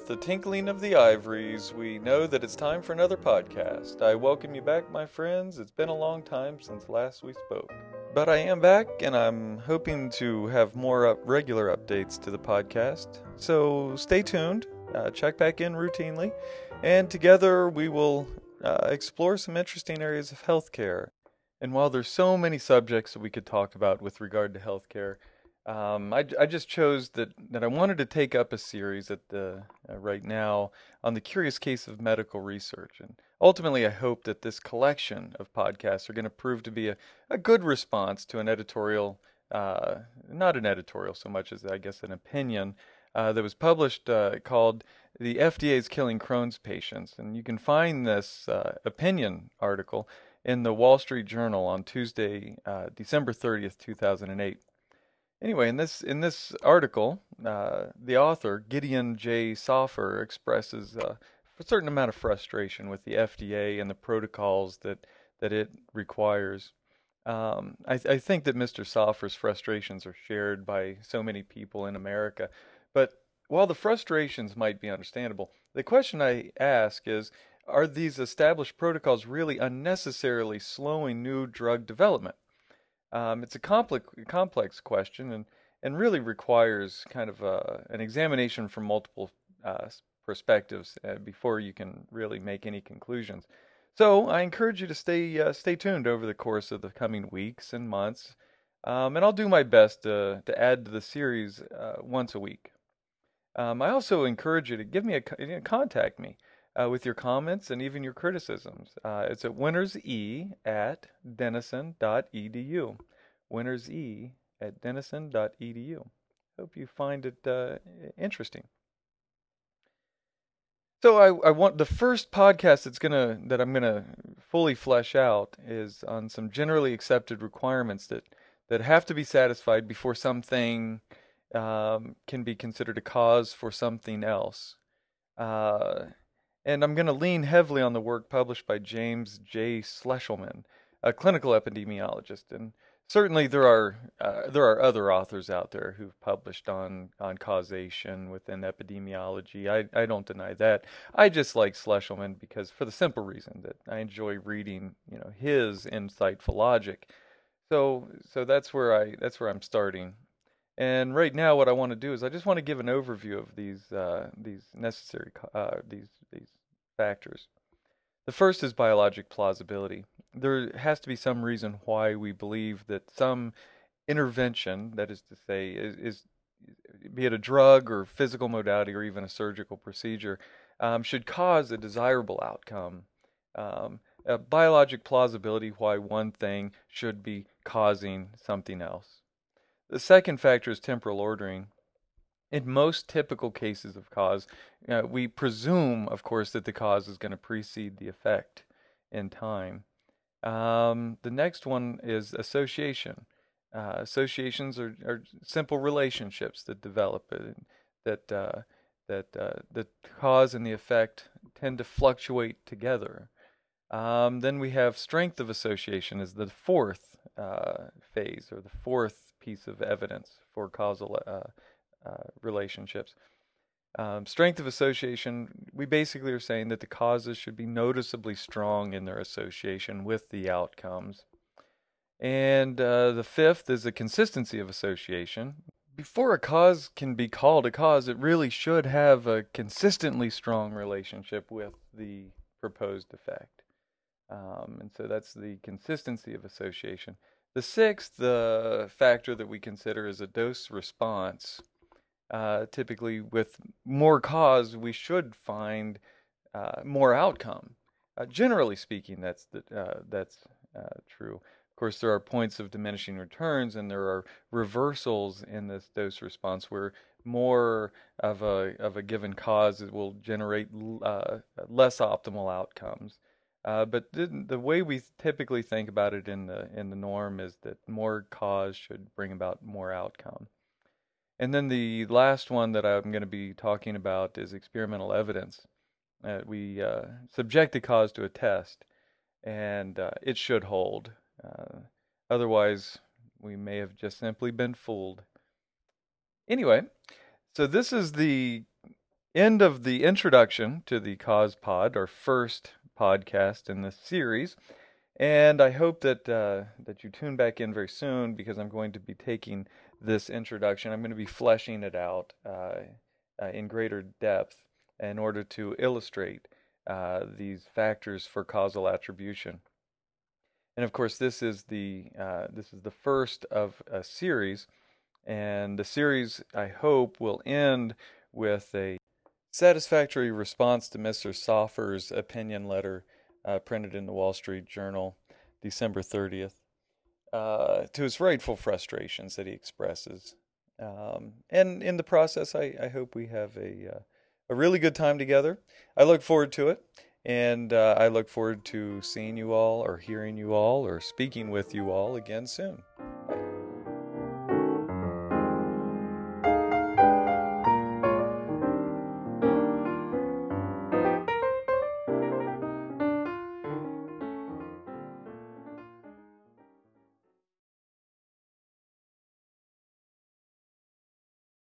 the tinkling of the ivories, we know that it's time for another podcast. I welcome you back, my friends. It's been a long time since last we spoke. But I am back, and I'm hoping to have more up- regular updates to the podcast. So stay tuned, uh, check back in routinely, and together we will uh, explore some interesting areas of healthcare. And while there's so many subjects that we could talk about with regard to healthcare, um, I, I just chose that, that I wanted to take up a series at the uh, right now on the curious case of medical research, and ultimately I hope that this collection of podcasts are going to prove to be a, a good response to an editorial, uh, not an editorial so much as I guess an opinion uh, that was published uh, called "The FDA is Killing Crohn's Patients," and you can find this uh, opinion article in the Wall Street Journal on Tuesday, uh, December thirtieth, two thousand and eight. Anyway, in this in this article, uh, the author Gideon J. Soffer expresses uh, a certain amount of frustration with the FDA and the protocols that that it requires. Um, I, I, think that Mr. Soffer's frustrations are shared by so many people in America, but while the frustrations might be understandable, the question I ask is: Are these established protocols really unnecessarily slowing new drug development? Um, it's a complex complex question and and really requires kind of a, uh, an examination from multiple uh, perspectives uh, before you can really make any conclusions. So I encourage you to stay uh, stay tuned over the course of the coming weeks and months, um, and I'll do my best to to add to the series uh, once a week. Um, I also encourage you to give me a contact me uh, with your comments and even your criticisms. Uh, it's at winnerse at denison.edu. Winnerse at denison.edu. Hope you find it uh, interesting. So I, I want the first podcast that's gonna that I'm gonna fully flesh out is on some generally accepted requirements that that have to be satisfied before something um, can be considered a cause for something else. Uh, and I'm going to lean heavily on the work published by James J. Schlesselman, a clinical epidemiologist. And certainly there are uh, there are other authors out there who've published on on causation within epidemiology. I, I don't deny that. I just like Schlesselman because for the simple reason that I enjoy reading you know his insightful logic. So so that's where I that's where I'm starting. And right now, what I want to do is I just want to give an overview of these uh, these necessary uh, these these factors. The first is biologic plausibility. There has to be some reason why we believe that some intervention, that is to say, is, is be it a drug or physical modality or even a surgical procedure, um, should cause a desirable outcome. Um, a biologic plausibility why one thing should be causing something else. The second factor is temporal ordering. In most typical cases of cause, uh, we presume, of course, that the cause is going to precede the effect in time. Um, the next one is association. Uh, associations are, are, simple relationships that develop uh, that uh, that uh, the cause and the effect tend to fluctuate together. Um, then we have strength of association as the fourth uh, phase or the fourth piece of evidence for causal uh, relationships. Um, strength of association, we basically are saying that the causes should be noticeably strong in their association with the outcomes. And uh, the fifth is the consistency of association. Before a cause can be called a cause, it really should have a consistently strong relationship with the proposed effect. Um, and so that's the consistency of association. The sixth uh, factor that we consider is a dose response. Uh, typically, with more cause, we should find uh, more outcome. Uh, generally speaking, that's the, uh, that's uh, true. Of course, there are points of diminishing returns, and there are reversals in this dose response where more of a of a given cause will generate less optimal outcomes. Uh, but the, the way we typically think about it in the in the norm is that more cause should bring about more outcome. And then the last one that I'm going to be talking about is experimental evidence. Uh, we uh, subject the cause to a test, and uh, it should hold. Uh, otherwise, we may have just simply been fooled. Anyway, so this is the end of the introduction to the Cause Pod, our first podcast in this series. And I hope that uh, that you tune back in very soon because I'm going to be taking this introduction. I'm going to be fleshing it out uh, uh, in greater depth in order to illustrate uh, these factors for causal attribution. And of course, this is the uh, this is the first of a series, and the series I hope will end with a satisfactory response to Mr. Soffer's opinion letter uh, printed in the Wall Street Journal, December 30th, uh, to his rightful frustrations that he expresses. Um, and in the process, I, I hope we have a, uh, a really good time together. I look forward to it. And uh, I look forward to seeing you all, or hearing you all, or speaking with you all again soon.